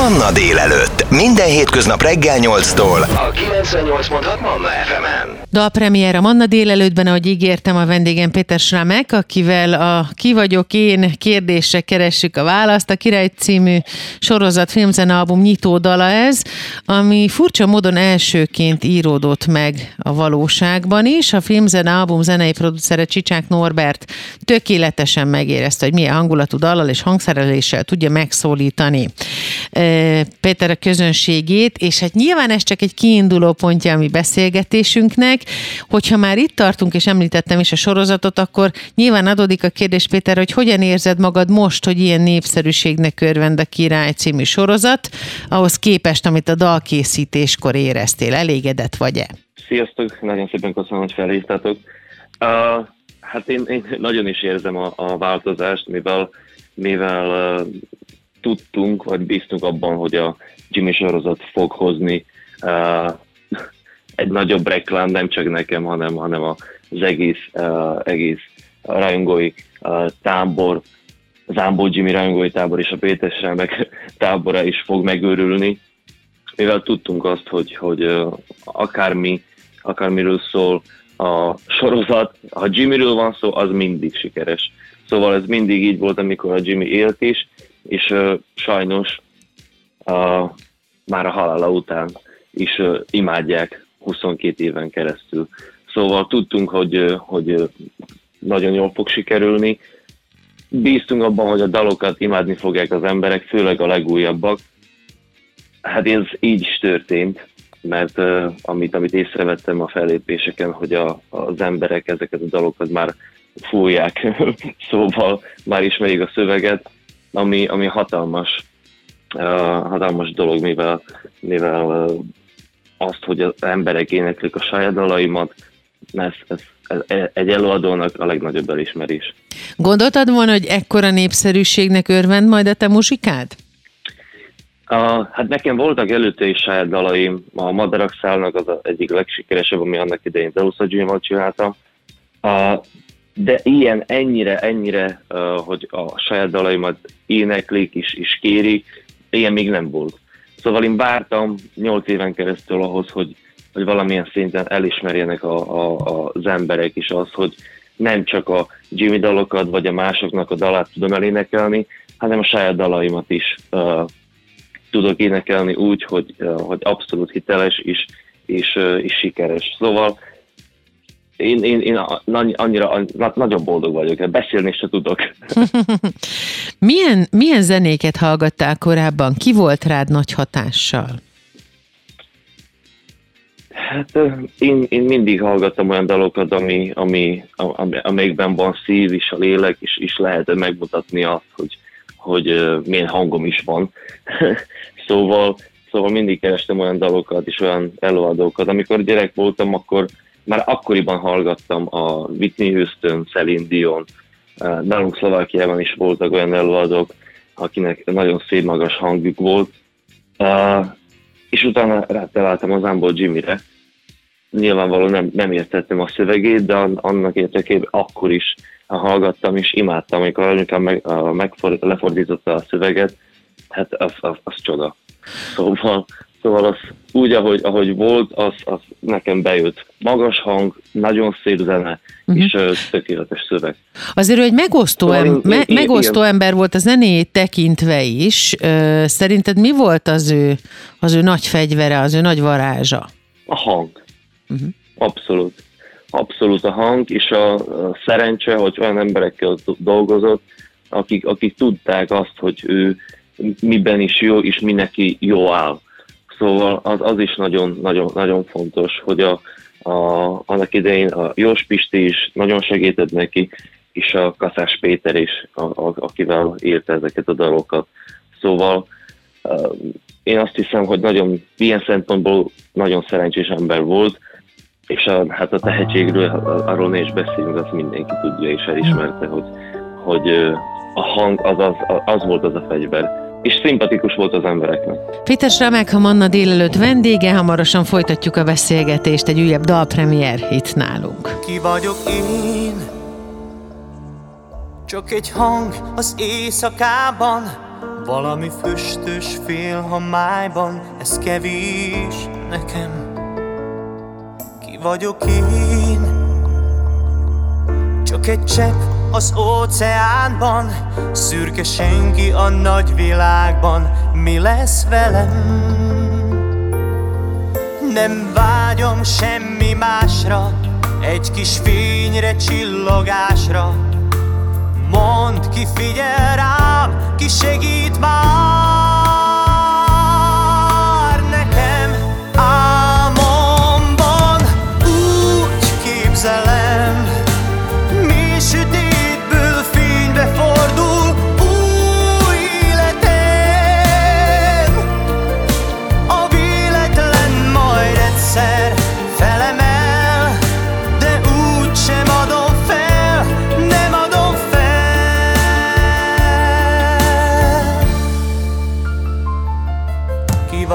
Manna délelőtt. Minden hétköznap reggel 8-tól. A 98.6 Manna FM-en. Dalpremiér a Manna délelőttben, ahogy ígértem a vendégem Péter Sramek, akivel a Ki vagyok én kérdésre keressük a választ. A Király című sorozat filmzene album nyitó dala ez, ami furcsa módon elsőként íródott meg a valóságban is. A filmzene album zenei producere Csicsák Norbert tökéletesen megérezte, hogy milyen hangulatú dallal és hangszereléssel tudja megszólítani Péter a közönségét, és hát nyilván ez csak egy kiinduló pontja a mi beszélgetésünknek, hogyha már itt tartunk, és említettem is a sorozatot, akkor nyilván adódik a kérdés, Péter, hogy hogyan érzed magad most, hogy ilyen népszerűségnek örvend a Király című sorozat, ahhoz képest, amit a dalkészítéskor éreztél. Elégedett vagy-e? Sziasztok, nagyon szépen köszönöm, hogy felhívtátok. Uh, hát én, én nagyon is érzem a, a változást, mivel mivel uh, tudtunk, vagy bíztunk abban, hogy a Jimmy sorozat fog hozni uh, egy nagyobb reklám, nem csak nekem, hanem, hanem az egész, uh, egész rajongói uh, tábor, az Ámbó Jimmy rajongói tábor és a Péter Sremek tábora is fog megőrülni, mivel tudtunk azt, hogy, hogy uh, akármi, akármiről szól a sorozat, ha Jimmyről van szó, az mindig sikeres. Szóval ez mindig így volt, amikor a Jimmy élt is, és uh, sajnos uh, már a halála után is uh, imádják 22 éven keresztül. Szóval tudtunk, hogy, hogy nagyon jól fog sikerülni. Bíztunk abban, hogy a dalokat imádni fogják az emberek, főleg a legújabbak. Hát ez így is történt, mert uh, amit, amit észrevettem a fellépéseken, hogy a, az emberek ezeket a dalokat már fújják, szóval már ismerik a szöveget, ami, ami hatalmas, uh, hatalmas dolog, mivel, mivel uh, azt, hogy az emberek éneklik a saját dalaimat, ez, ez, ez egy előadónak a legnagyobb elismerés. Gondoltad volna, hogy ekkora népszerűségnek örvend majd a te muzsikád? Uh, hát nekem voltak előtte is saját dalaim, a Madarak szállnak az egyik legsikeresebb, ami annak idején Jim-val csináltam. Uh, de ilyen, ennyire, ennyire, hogy a saját dalaimat éneklik és, és kérik, ilyen még nem volt. Szóval én vártam nyolc éven keresztül ahhoz, hogy, hogy valamilyen szinten elismerjenek a, a, az emberek is az, hogy nem csak a Jimmy dalokat, vagy a másoknak a dalát tudom elénekelni, hanem a saját dalaimat is uh, tudok énekelni úgy, hogy, uh, hogy abszolút hiteles és, és, uh, és sikeres. Szóval én, én, én annyira, nagyon boldog vagyok, beszélni se tudok. milyen, milyen zenéket hallgattál korábban? Ki volt rád nagy hatással? Hát én, én mindig hallgattam olyan dalokat, ami, ami, ami, amelyikben van szív és a lélek, és, és lehet megmutatni azt, hogy, hogy milyen hangom is van. szóval, szóval mindig kerestem olyan dalokat és olyan előadókat. Amikor gyerek voltam, akkor már akkoriban hallgattam a Whitney Houston, Celine Dion, nálunk Szlovákiában is voltak olyan előadók, akinek nagyon szép magas hangjuk volt, és utána rátaláltam az Ambo Jimmy-re. Nyilvánvalóan nem, nem értettem a szövegét, de annak érdekében akkor is hallgattam, és imádtam, amikor anyukám meg, meg lefordította a szöveget, hát az, az, az csoda. Szóval Szóval az úgy, ahogy, ahogy volt, az, az nekem bejött. Magas hang, nagyon szép zene, uh-huh. és uh, tökéletes szöveg. Azért ő egy megosztó, szóval em- me- én, megosztó ember volt a zenéjét tekintve is. Uh, szerinted mi volt az ő, az ő nagy fegyvere, az ő nagy varázsa? A hang. Uh-huh. Abszolút. Abszolút a hang, és a, a szerencse, hogy olyan emberekkel dolgozott, akik, akik tudták azt, hogy ő miben is jó, és mi neki jó áll Szóval az, az is nagyon, nagyon, nagyon fontos, hogy a, a, annak idején a Jós Pisti is nagyon segített neki, és a Kaszás Péter is, a, a, akivel írta ezeket a dalokat. Szóval uh, én azt hiszem, hogy nagyon, ilyen szempontból nagyon szerencsés ember volt, és a, hát a tehetségről, arról ne is beszélünk, azt mindenki tudja és elismerte, hogy, hogy a hang az, az, az volt az a fegyver, és szimpatikus volt az embereknek. Péter Sramek, ha Manna délelőtt vendége, hamarosan folytatjuk a beszélgetést, egy újabb dalpremier itt nálunk. Ki vagyok én? Csak egy hang az éjszakában, Valami füstös fél a májban, ez kevés nekem Ki vagyok én? Csak egy csepp az óceánban Szürke senki a nagy világban Mi lesz velem? Nem vágyom semmi másra Egy kis fényre, csillogásra Mondd ki, figyel rám, ki segít már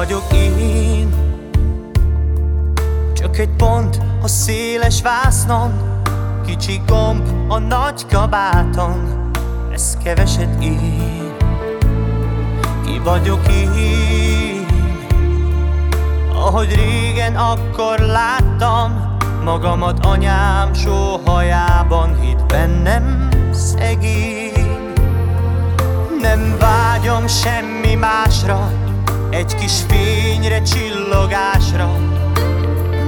vagyok én? Csak egy pont a széles vásznon Kicsi gomb a nagy kabáton Ez keveset ér Ki vagyok én? Ahogy régen akkor láttam Magamat anyám sóhajában Hitt bennem szegény Nem vágyom semmi másra Egy kis fényre, csillogásra.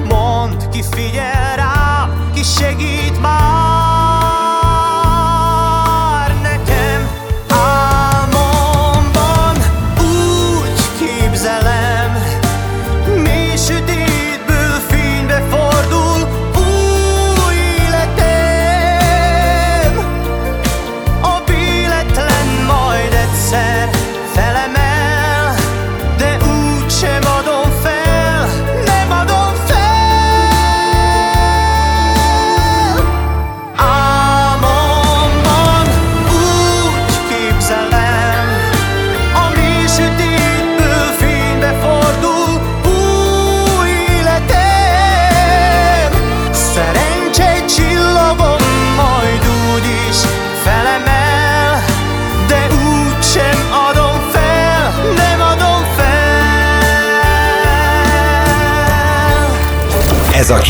Mondd ki, figyel rám, ki segít már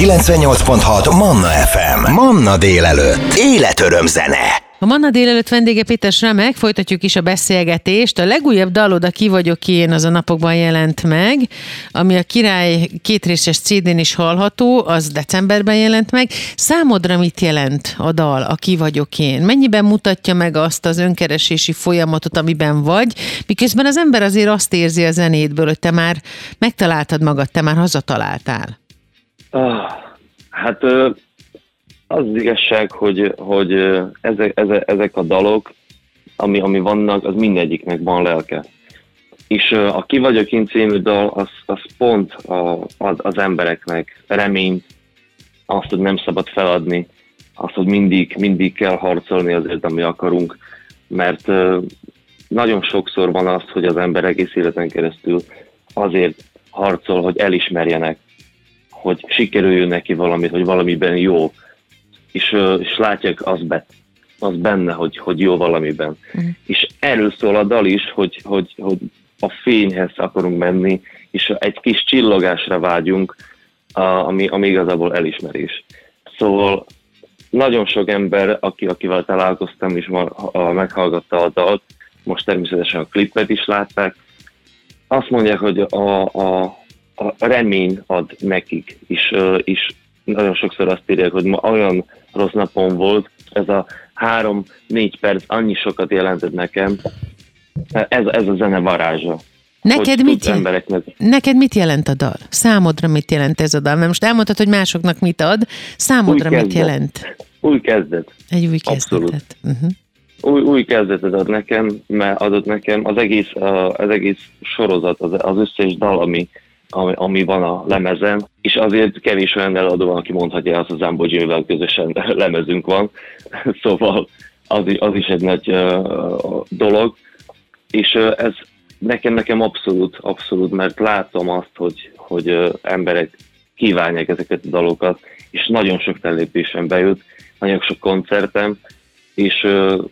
98.6 Manna FM. Manna délelőtt. Életöröm zene. A Manna délelőtt vendége Péter Sramek, folytatjuk is a beszélgetést. A legújabb dalod, a Ki vagyok én, az a napokban jelent meg, ami a Király kétrészes CD-n is hallható, az decemberben jelent meg. Számodra mit jelent a dal, a Ki vagyok én? Mennyiben mutatja meg azt az önkeresési folyamatot, amiben vagy, miközben az ember azért azt érzi a zenétből, hogy te már megtaláltad magad, te már hazataláltál. Ah, hát az az igazság, hogy, hogy ezek, ezek, ezek a dalok, ami, ami vannak, az mindegyiknek van lelke. És a Ki vagyok én című dal, az, az pont a, az, az embereknek reményt, azt, hogy nem szabad feladni, azt, hogy mindig, mindig kell harcolni azért, ami akarunk, mert nagyon sokszor van az, hogy az ember egész életen keresztül azért harcol, hogy elismerjenek, hogy sikerüljön neki valamit, hogy valamiben jó, és, és látják az, be, az benne, hogy, hogy jó valamiben. Mhm. És erről szól a dal is, hogy, hogy, hogy a fényhez akarunk menni, és egy kis csillogásra vágyunk, a, ami, ami igazából elismerés. Szóval nagyon sok ember, aki, akivel találkoztam, és ma, a, meghallgatta a dalt, most természetesen a klipet is látták, azt mondják, hogy a, a, a remény ad nekik, és, és nagyon sokszor azt írják, hogy ma olyan rossz napom volt, ez a három-négy perc annyi sokat jelentett nekem, ez, ez a zene varázsa. Neked mit, embereknek, neked mit jelent a dal? Számodra mit jelent ez a dal? Mert most elmondtad, hogy másoknak mit ad, számodra Új mit kezdet. jelent? új kezdet. Egy új Abszolút. kezdetet. Uh-huh. új, új kezdetet ad nekem, mert adott nekem az egész, az egész sorozat, az, az összes dal, ami, ami, ami van a lemezen, és azért kevés olyan eladó van, aki mondhatja azt, az Ambo közösen lemezünk van, szóval az, az is egy nagy uh, dolog, és uh, ez nekem, nekem abszolút, abszolút, mert látom azt, hogy, hogy uh, emberek kívánják ezeket a dalokat, és nagyon sok fellépésem bejut, nagyon sok koncertem, és uh,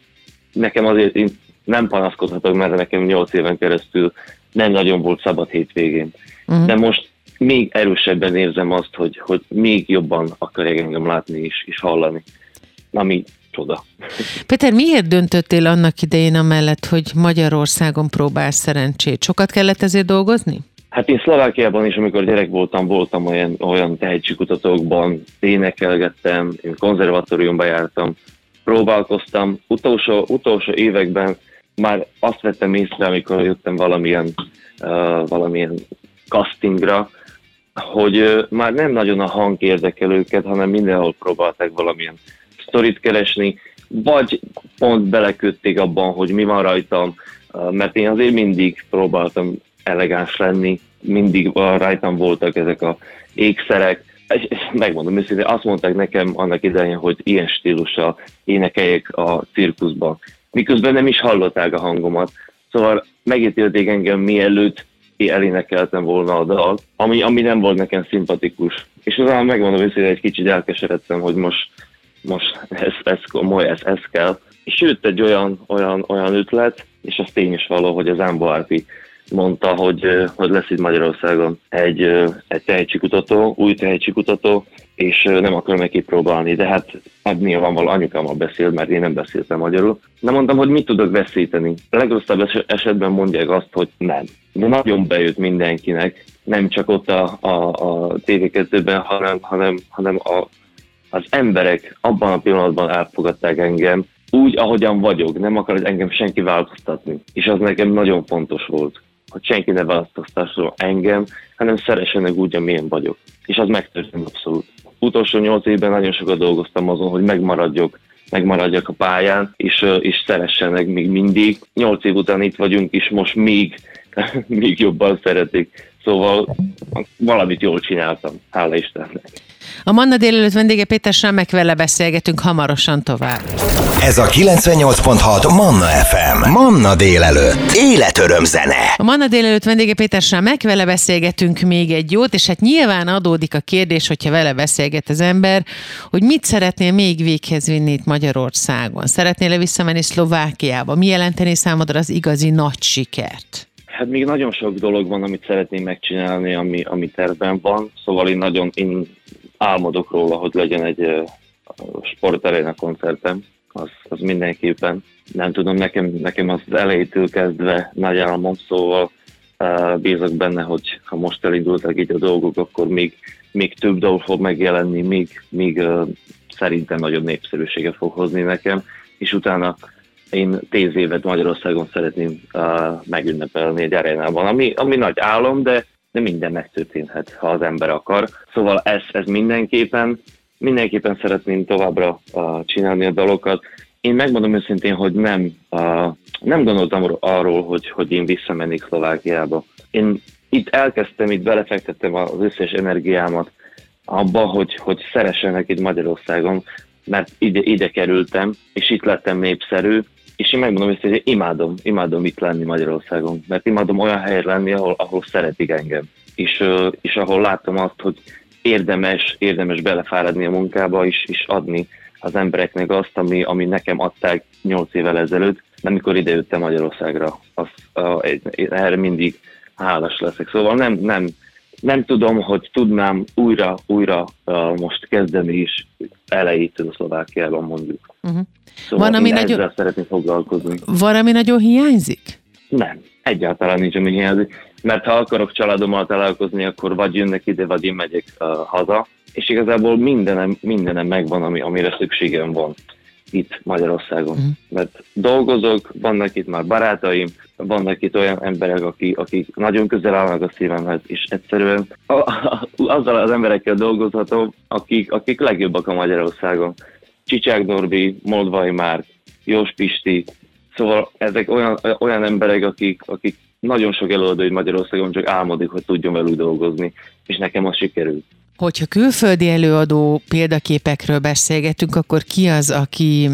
nekem azért én nem panaszkodhatok, mert nekem 8 éven keresztül nem nagyon volt szabad hétvégén. Uh-huh. De most még erősebben érzem azt, hogy, hogy még jobban akarják engem látni és, és hallani. Ami csoda. Péter, miért döntöttél annak idején amellett, hogy Magyarországon próbálsz szerencsét? Sokat kellett ezért dolgozni? Hát én Szlovákiában is, amikor gyerek voltam, voltam olyan, olyan tehetségkutatókban, énekelgettem, én konzervatóriumba jártam, próbálkoztam. Utolsó, utolsó években már azt vettem észre, amikor jöttem valamilyen, uh, valamilyen castingra, hogy uh, már nem nagyon a hang érdekel őket, hanem mindenhol próbálták valamilyen sztorit keresni, vagy pont belekötték abban, hogy mi van rajtam, uh, mert én azért mindig próbáltam elegáns lenni, mindig rajtam voltak ezek a ékszerek, megmondom őszintén, azt mondták nekem annak idején, hogy ilyen stílussal énekeljek a cirkuszban, miközben nem is hallották a hangomat. Szóval megítélték engem mielőtt én elénekeltem volna a dal, ami, ami nem volt nekem szimpatikus. És utána megmondom őszintén, egy kicsit elkeseredtem, hogy most, most ez, ez komoly, ez, ez kell. És jött egy olyan, olyan, olyan ötlet, és az tény is való, hogy az Ámbo mondta, hogy, hogy lesz itt Magyarországon egy, egy tehetségkutató, új tehetségkutató, és nem akarom neki próbálni, de hát, hát nyilvánvaló anyukámmal beszél, mert én nem beszéltem magyarul. De mondtam, hogy mit tudok veszíteni. A legrosszabb esetben mondják azt, hogy nem. De nagyon bejött mindenkinek, nem csak ott a, a, a TV2-ben, hanem, hanem, hanem a, az emberek abban a pillanatban elfogadták engem, úgy, ahogyan vagyok, nem akar engem senki változtatni. És az nekem nagyon fontos volt hogy senki ne választasztasson engem, hanem szeressenek úgy, amilyen vagyok. És az megtörtént abszolút. Utolsó nyolc évben nagyon sokat dolgoztam azon, hogy megmaradjak, megmaradjak a pályán, és, és szeressenek még mindig. Nyolc év után itt vagyunk, és most még, még jobban szeretik. Szóval valamit jól csináltam, hála Istennek. A Manna délelőtt vendége Péter Sámek vele beszélgetünk hamarosan tovább. Ez a 98.6 Manna FM. Manna délelőtt. Életöröm zene. A Manna délelőtt vendége Péter Sámek vele beszélgetünk még egy jót, és hát nyilván adódik a kérdés, hogyha vele beszélget az ember, hogy mit szeretnél még véghez vinni itt Magyarországon? Szeretnél-e visszamenni Szlovákiába? Mi jelenteni számodra az igazi nagy sikert? Hát még nagyon sok dolog van, amit szeretném megcsinálni, ami, ami tervben van, szóval én nagyon én álmodok róla, hogy legyen egy sportaréna koncertem, az, az mindenképpen. Nem tudom, nekem, nekem az elejétől kezdve nagy álmom, szóval uh, bízok benne, hogy ha most elindultak így a dolgok, akkor még, még több dolog fog megjelenni, még, még uh, szerintem nagyobb népszerűséget fog hozni nekem, és utána én tíz évet Magyarországon szeretném uh, megünnepelni egy arénában, ami, ami nagy álom, de de minden megtörténhet, ha az ember akar. Szóval ez, ez mindenképpen, mindenképpen szeretném továbbra uh, csinálni a dalokat. Én megmondom őszintén, hogy nem, uh, nem gondoltam arról, hogy, hogy én visszamennék Szlovákiába. Én itt elkezdtem, itt belefektettem az összes energiámat abba, hogy, hogy szeressenek itt Magyarországon, mert ide, ide kerültem, és itt lettem népszerű, és én megmondom ezt, hogy imádom, imádom itt lenni Magyarországon, mert imádom olyan helyen lenni, ahol, ahol szeretik engem, és, és ahol látom azt, hogy érdemes, érdemes belefáradni a munkába, és, és adni az embereknek azt, ami, ami nekem adták 8 évvel ezelőtt, amikor idejöttem Magyarországra, az, a, erre mindig hálás leszek. Szóval nem, nem, nem tudom, hogy tudnám újra, újra uh, most kezdeni is elejétől a Szlovákiában mondjuk. Uh-huh. Szóval van, ami nagyon... szeretnék foglalkozni. Van, ami nagyon hiányzik? Nem, egyáltalán nincs, ami hiányzik. Mert ha akarok családommal találkozni, akkor vagy jönnek ide, vagy én megyek uh, haza. És igazából mindenem, mindenem megvan, ami, amire szükségem van itt Magyarországon. Uh-huh. Mert dolgozok, vannak itt már barátaim, vannak itt olyan emberek, akik, akik nagyon közel állnak a szívemhez, és egyszerűen azzal az emberekkel dolgozhatom, akik, akik legjobbak a Magyarországon. Csicsák Norbi, Moldvai Márk, Jós Pisti, szóval ezek olyan, olyan emberek, akik, akik nagyon sok előadói Magyarországon csak álmodik, hogy tudjon velük dolgozni, és nekem az sikerült. Hogyha külföldi előadó példaképekről beszélgetünk, akkor ki az, aki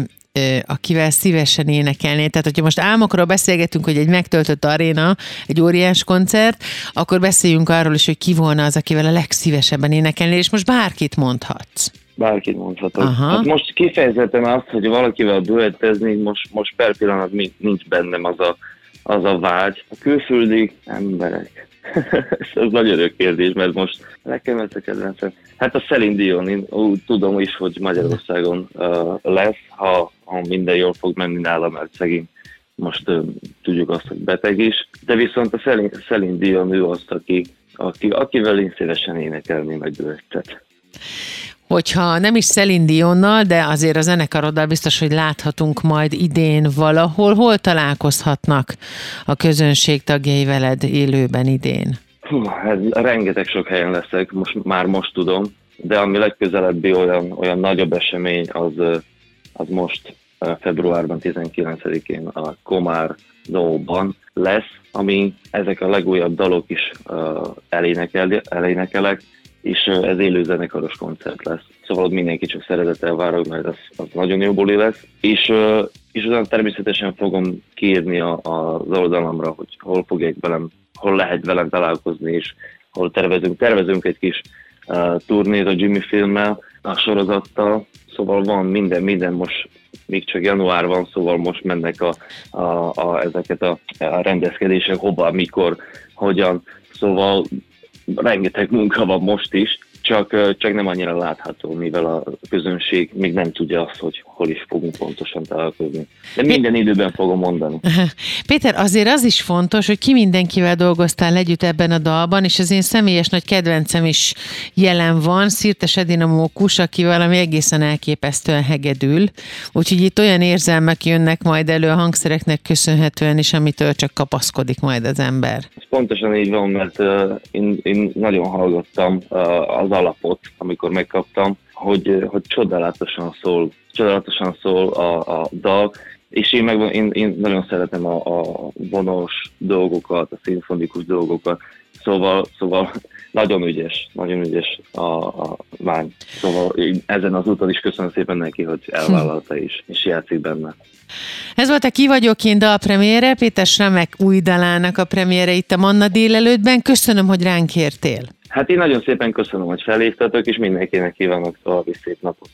akivel szívesen énekelné. Tehát, hogyha most álmokról beszélgetünk, hogy egy megtöltött aréna, egy óriás koncert, akkor beszéljünk arról is, hogy ki volna az, akivel a legszívesebben énekelni, és most bárkit mondhatsz. bárkit mondhatok. Aha. Hát most kifejezetten azt, hogy valakivel duettezni, most, most per pillanat nincs bennem az a, az a vágy. A külföldi emberek. Ez nagyon örök kérdés, mert most nekem ez a kedvencem. Hát a Celine Dion, én úgy tudom is, hogy Magyarországon uh, lesz, ha, ha minden jól fog menni nála, mert szegény most uh, tudjuk azt, hogy beteg is. De viszont a Celine, Celine Dion ő azt, aki, aki, akivel én szívesen énekelni meg duettet hogyha nem is Celine Dionnal, de azért a zenekaroddal biztos, hogy láthatunk majd idén valahol. Hol találkozhatnak a közönség tagjai veled élőben idén? Hú, ez rengeteg sok helyen leszek, most, már most tudom, de ami legközelebbi olyan, olyan nagyobb esemény, az, az most februárban 19-én a Komár Dóban lesz, ami ezek a legújabb dalok is uh, elénekel, elénekelek, és ez élő zenekaros koncert lesz. Szóval mindenki csak szeretettel várok, mert az, az nagyon jó buli lesz. És, és utána természetesen fogom kiírni a, az oldalamra, hogy hol fogják velem, hol lehet velem találkozni, és hol tervezünk. Tervezünk egy kis uh, turnét a Jimmy filmmel, a sorozattal, szóval van minden, minden most még csak január van, szóval most mennek a, a, a, ezeket a, a rendezkedések, hova, mikor, hogyan, szóval rengeteg munka van most is, csak, csak nem annyira látható, mivel a közönség még nem tudja azt, hogy hol is fogunk pontosan találkozni. De minden időben fogom mondani. Péter, azért az is fontos, hogy ki mindenkivel dolgoztál együtt ebben a dalban, és az én személyes nagy kedvencem is jelen van, Szirtes Edina Mókus, aki valami egészen elképesztően hegedül. Úgyhogy itt olyan érzelmek jönnek majd elő a hangszereknek köszönhetően is, amitől csak kapaszkodik majd az ember. Ez pontosan így van, mert uh, én, én nagyon hallgattam uh, az alapot, amikor megkaptam, hogy, hogy csodálatosan szól, csodálatosan szól a, a dal, és én, meg, én, én nagyon szeretem a, a vonos dolgokat, a szimfonikus dolgokat, szóval, szóval nagyon ügyes, nagyon ügyes a, a lány. Szóval ezen az úton is köszönöm szépen neki, hogy elvállalta is, és játszik benne. Ez volt a Ki vagyok én dalpremiére, Péter Sremek új dalának a premiére itt a Manna délelőttben. Köszönöm, hogy ránk értél. Hát én nagyon szépen köszönöm, hogy felhívtatok, és mindenkinek kívánok további szép napot.